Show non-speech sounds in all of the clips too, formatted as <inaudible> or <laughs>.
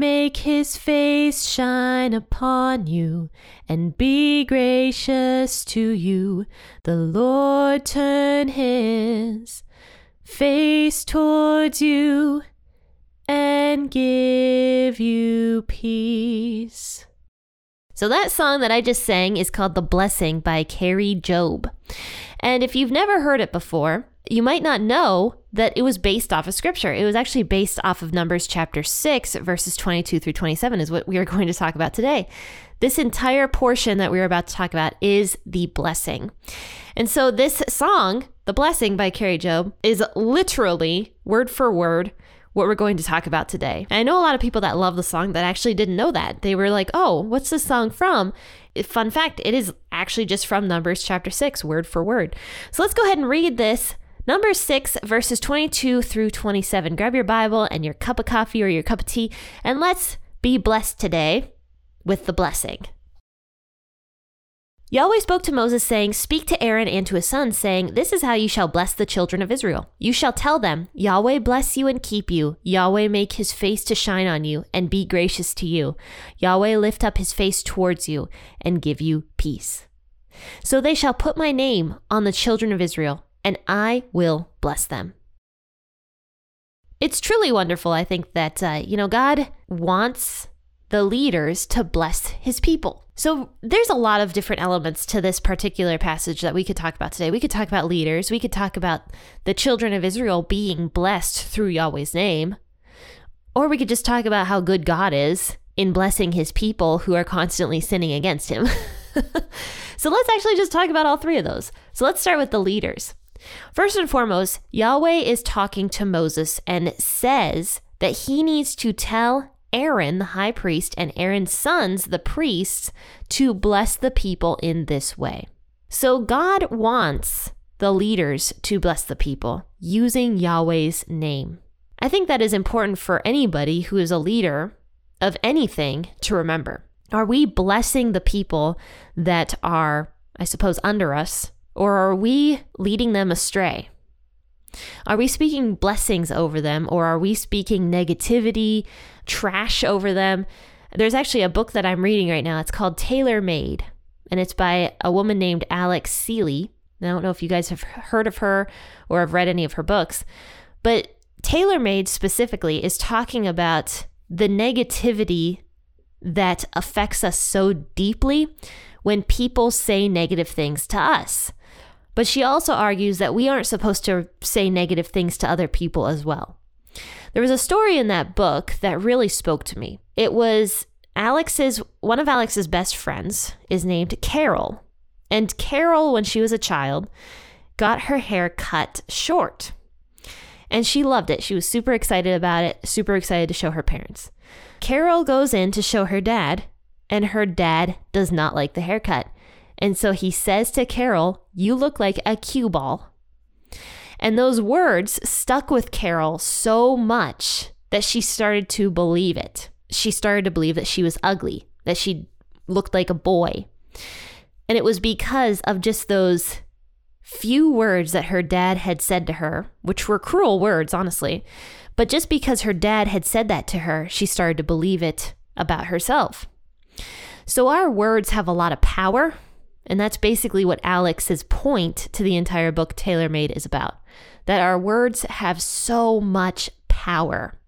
Make his face shine upon you and be gracious to you. The Lord turn his face towards you and give you peace. So, that song that I just sang is called The Blessing by Kari Jobe. And if you've never heard it before, you might not know that it was based off of scripture. It was actually based off of Numbers chapter 6, verses 22 through 27, is what we are <laughs> going to talk about today. This entire portion that we are about to talk about is the blessing. And so, this song, The Blessing by Kari Jobe, is literally word for word what we're going to talk about today. I know a lot of people that love the song that actually didn't know that. They were like, oh, what's this song from? Fun fact, it is actually just from Numbers chapter 6, word for word. So let's go ahead and read this. Number 6, verses 22 through 27. Grab your Bible and your cup of coffee or your cup of tea, and let's be blessed today with the blessing. Yahweh spoke to Moses, saying, Speak to Aaron and to his sons, saying, This is how you shall bless the children of Israel. You shall tell them, Yahweh bless you and keep you. Yahweh make his face to shine on you and be gracious to you. Yahweh lift up his face towards you and give you peace. So they shall put my name on the children of Israel, and I will bless them. It's truly wonderful, I think, that, uh, you know, God wants the leaders to bless his people. So there's a lot of different elements to this particular passage that we could talk about today. We could talk about leaders, we could talk about the children of Israel being blessed through Yahweh's name, or we could just talk about how good God is in blessing his people who are constantly sinning against him. <laughs> so let's actually just talk about all three of those. So let's start with the leaders. First and foremost, Yahweh is talking to Moses and says that he needs to tell Aaron, the high priest, and Aaron's sons, the priests, to bless the people in this way. So God wants the leaders to bless the people using Yahweh's name. I think that is important for anybody who is a leader of anything to remember. Are we blessing the people that are, I suppose, under us, or are we leading them astray? Are we speaking blessings over them or are we speaking negativity, trash over them? There's actually a book that I'm reading right now. It's called Tailor Made, and it's by a woman named Alex Seeley. I don't know if you guys have heard of her or have read any of her books, but Tailor Made specifically is talking about the negativity that affects us so deeply when people say negative things to us. But she also argues that we aren't supposed to say negative things to other people as well. There was a story in that book that really spoke to me. It was Alex's one of Alex's best friends is named Carol. And Carol when she was a child got her hair cut short. And she loved it. She was super excited about it, super excited to show her parents. Carol goes in to show her dad, and her dad does not like the haircut. And so he says to Carol, You look like a cue ball. And those words stuck with Carol so much that she started to believe it. She started to believe that she was ugly, that she looked like a boy. And it was because of just those few words that her dad had said to her, which were cruel words, honestly. But just because her dad had said that to her, she started to believe it about herself. So our words have a lot of power and that's basically what Alex's point to the entire book, Tailor Made, is about that our words have so much power.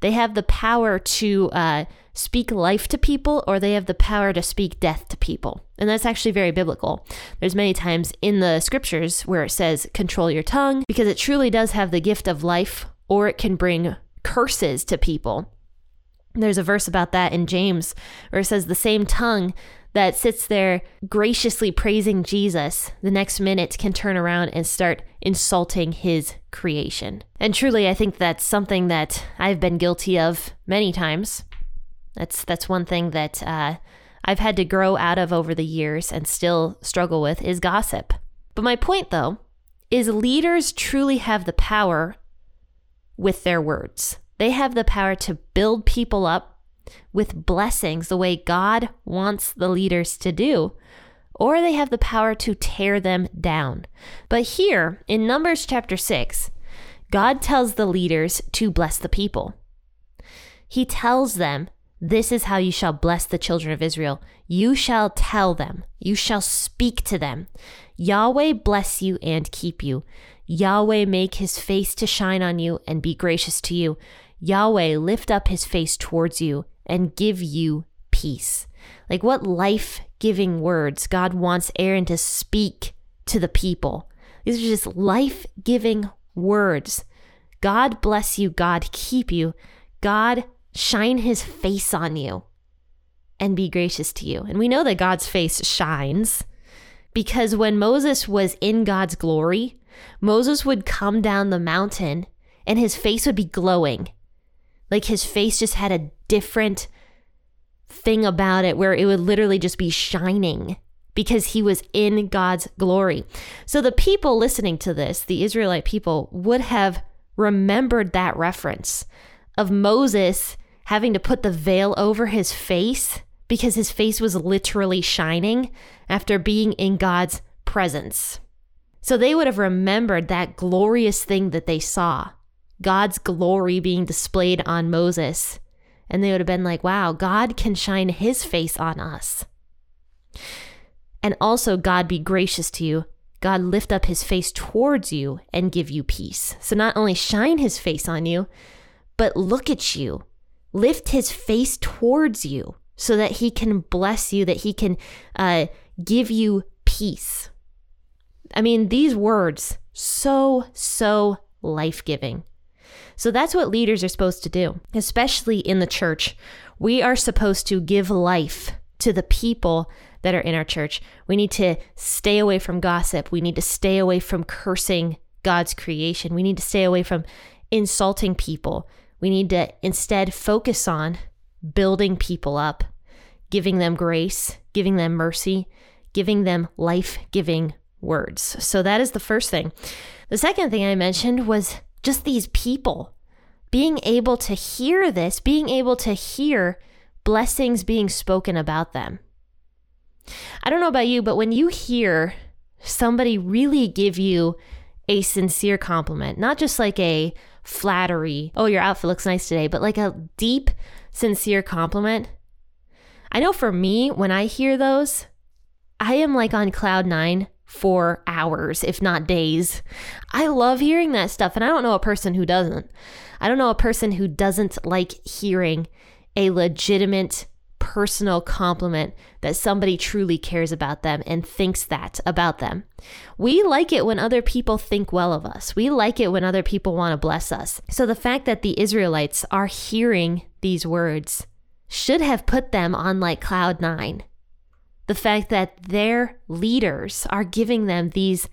They have the power to uh, speak life to people, or they have the power to speak death to people. And that's actually very biblical. There's many times in the scriptures where it says, control your tongue, because it truly does have the gift of life, or it can bring curses to people. There's a verse about that in James where it says, the same tongue that sits there graciously praising Jesus, the next minute can turn around and start insulting his creation. And truly, I think that's something that I've been guilty of many times. That's that's one thing that uh, I've had to grow out of over the years and still struggle with is gossip. But my point, though, is leaders truly have the power with their words. They have the power to build people up with blessings the way God wants the leaders to do, or they have the power to tear them down. But here in Numbers chapter 6, God tells the leaders to bless the people. He tells them, This is how you shall bless the children of Israel. You shall tell them, you shall speak to them. Yahweh bless you and keep you. Yahweh make his face to shine on you and be gracious to you. Yahweh lift up his face towards you and give you peace. Like what life giving words God wants Aaron to speak to the people. These are just life giving words. God bless you. God keep you. God shine his face on you and be gracious to you. And we know that God's face shines because when Moses was in God's glory, Moses would come down the mountain and his face would be glowing. Like his face just had a different thing about it where it would literally just be shining because he was in God's glory. So the people listening to this, the Israelite people, would have remembered that reference of Moses having to put the veil over his face because his face was literally shining after being in God's presence. So they would have remembered that glorious thing that they saw God's glory being displayed on Moses. And they would have been like, wow, God can shine his face on us. And also, God be gracious to you. God lift up his face towards you and give you peace. So, not only shine his face on you, but look at you, lift his face towards you so that he can bless you, that he can uh, give you peace. I mean, these words, so, so life giving. So that's what leaders are supposed to do, especially in the church. We are supposed to give life to the people that are in our church. We need to stay away from gossip. We need to stay away from cursing God's creation. We need to stay away from insulting people. We need to instead focus on building people up, giving them grace, giving them mercy, giving them life giving words. So that is the first thing. The second thing I mentioned was just these people being able to hear this, being able to hear blessings being spoken about them. I don't know about you, but when you hear somebody really give you a sincere compliment, not just like a flattery, oh, your outfit looks nice today, but like a deep, sincere compliment. I know for me, when I hear those, I am like on cloud nine for hours, if not days. I love hearing that stuff, and I don't know a person who doesn't. I don't know a person who doesn't like hearing a legitimate personal compliment that somebody truly cares about them and thinks that about them. We like it when other people think well of us. We like it when other people want to bless us. So the fact that the Israelites are hearing these words should have put them on like cloud nine the fact that their leaders are giving them these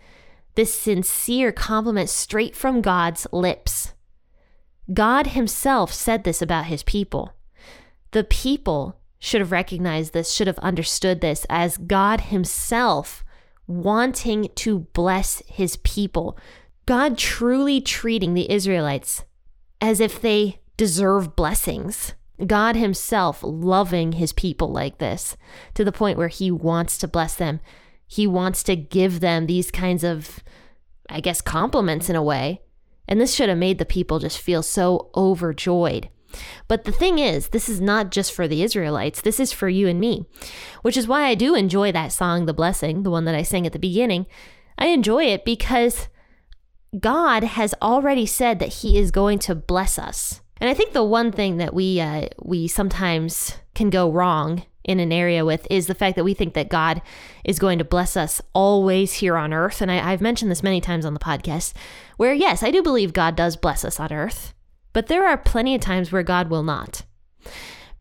this sincere compliment straight from God's lips. God himself said this about his people. The people should have recognized this, should have understood this as God himself wanting to bless his people. God truly treating the Israelites as if they deserve blessings. God Himself loving His people like this to the point where He wants to bless them. He wants to give them these kinds of, I guess, compliments in a way. And this should have made the people just feel so overjoyed. But the thing is, this is not just for the Israelites, this is for you and me, which is why I do enjoy that song, The Blessing, the one that I sang at the beginning. I enjoy it because God has already said that He is going to bless us. And I think the one thing that we uh, we sometimes can go wrong in an area with is the fact that we think that God is going to bless us always here on earth. And I, I've mentioned this many times on the podcast, where yes, I do believe God does bless us on earth, but there are plenty of times where God will not.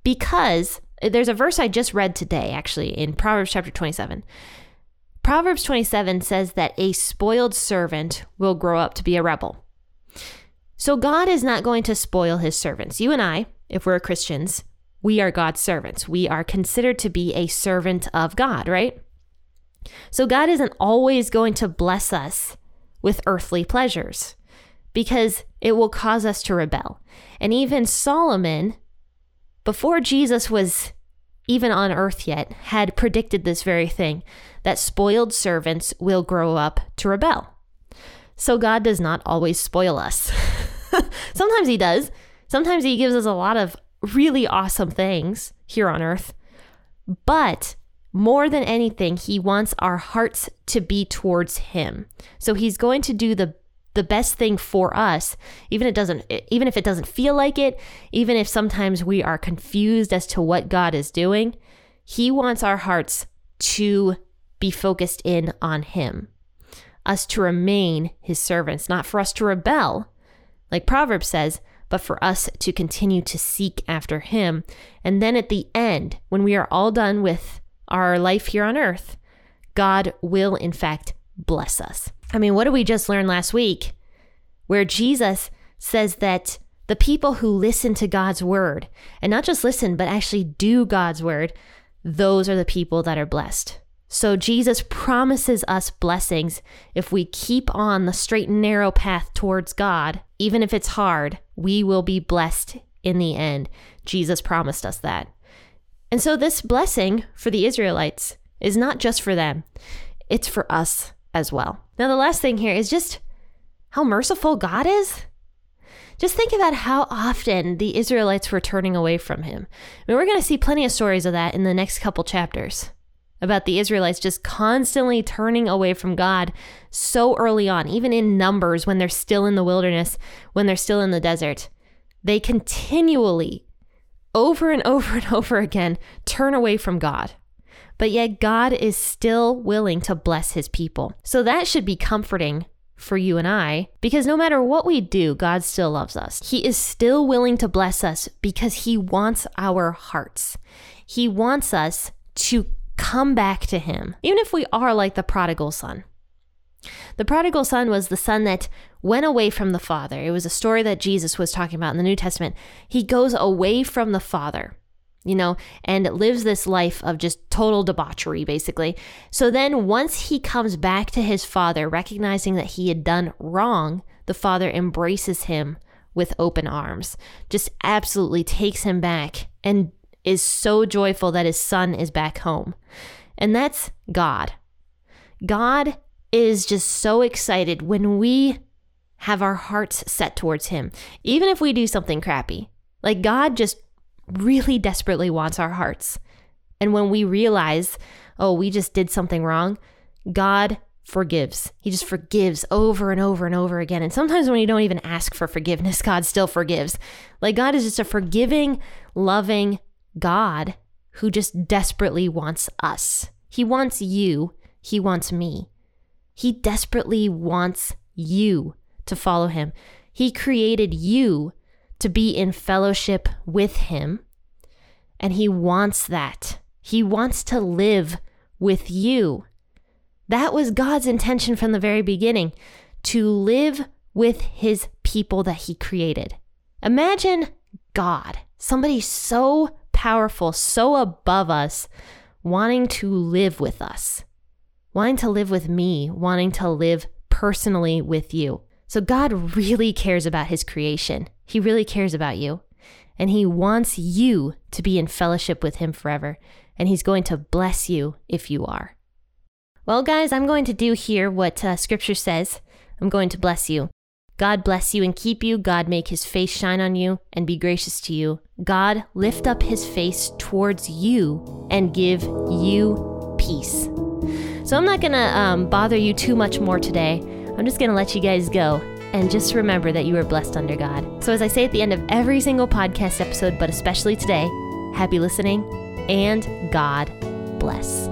Because there's a verse I just read today, actually, in Proverbs chapter 27. Proverbs 27 says that a spoiled servant will grow up to be a rebel. So God is not going to spoil his servants. You and I, if we're Christians, we are God's servants. We are considered to be a servant of God, right? So God isn't always going to bless us with earthly pleasures because it will cause us to rebel. And even Solomon, before Jesus was even on earth yet, had predicted this very thing that spoiled servants will grow up to rebel. So God does not always spoil us. <laughs> Sometimes He does. Sometimes He gives us a lot of really awesome things here on earth. But more than anything, He wants our hearts to be towards Him. So He's going to do the the best thing for us even it doesn't even if it doesn't feel like it even if sometimes we are confused as to what God is doing he wants our hearts to be focused in on him us to remain his servants not for us to rebel like proverbs says but for us to continue to seek after him and then at the end when we are all done with our life here on earth God will in fact bless us I mean, what did we just learn last week? Where Jesus says that the people who listen to God's word, and not just listen, but actually do God's word, those are the people that are blessed. So Jesus promises us blessings if we keep on the straight and narrow path towards God. Even if it's hard, we will be blessed in the end. Jesus promised us that. And so this blessing for the Israelites is not just for them, it's for us as well. Now, the last thing here is just how merciful God is. Just think about how often the Israelites were turning away from him. I mean, we're going to see plenty of stories of that in the next couple chapters about the Israelites just constantly turning away from God so early on, even in Numbers when they're still in the wilderness, when they're still in the desert. They continually, over and <laughs> over and over again, turn away from God but yet God is still willing to bless his people. So that should be comforting for you and I because no matter what we do, God still loves us. He is still willing to bless us because he wants our hearts. He wants us to come back to him, even if we are like the prodigal son. The prodigal son was the son that went away from the father. It was a story that Jesus was talking about in the New Testament. He goes away from the father you know, and lives this life of just total debauchery, basically. So then, once he comes back to his father, recognizing that he had done wrong, the father embraces him with open arms, just absolutely takes him back and is so joyful that his son is back home. And that's God. God is just so excited when we have our hearts set towards him, even if we do something crappy. Like God just really desperately wants our hearts. And when we realize, oh, we just did something wrong, God forgives. He just forgives over and over and over again. And sometimes when you don't even ask for forgiveness, <laughs> God still forgives. Like God is just a forgiving, loving God who just desperately wants us. He wants you. He wants me. He desperately wants you to follow him. He created you to be in fellowship with Him. And He wants that. He wants to live with you. That was God's intention from the very beginning to live with His people that He created. Imagine God, somebody so powerful, so above us, wanting to live with us, wanting to live with me, wanting to live personally with you. So God really cares about his creation. He really cares about you. And he wants you to be in fellowship with him forever. And he's going to bless you if you are. Well, guys, I'm going to do here what uh, scripture says. I'm going to bless you. God bless you and keep you. God make his face shine on you and be gracious to you. God lift up his face towards you and give you peace. So I'm not going to um, bother you too much more today. I'm just going to let you guys go. And just remember that you are blessed under God. So, as I say at the end of every single podcast episode, but especially today, happy listening and God bless.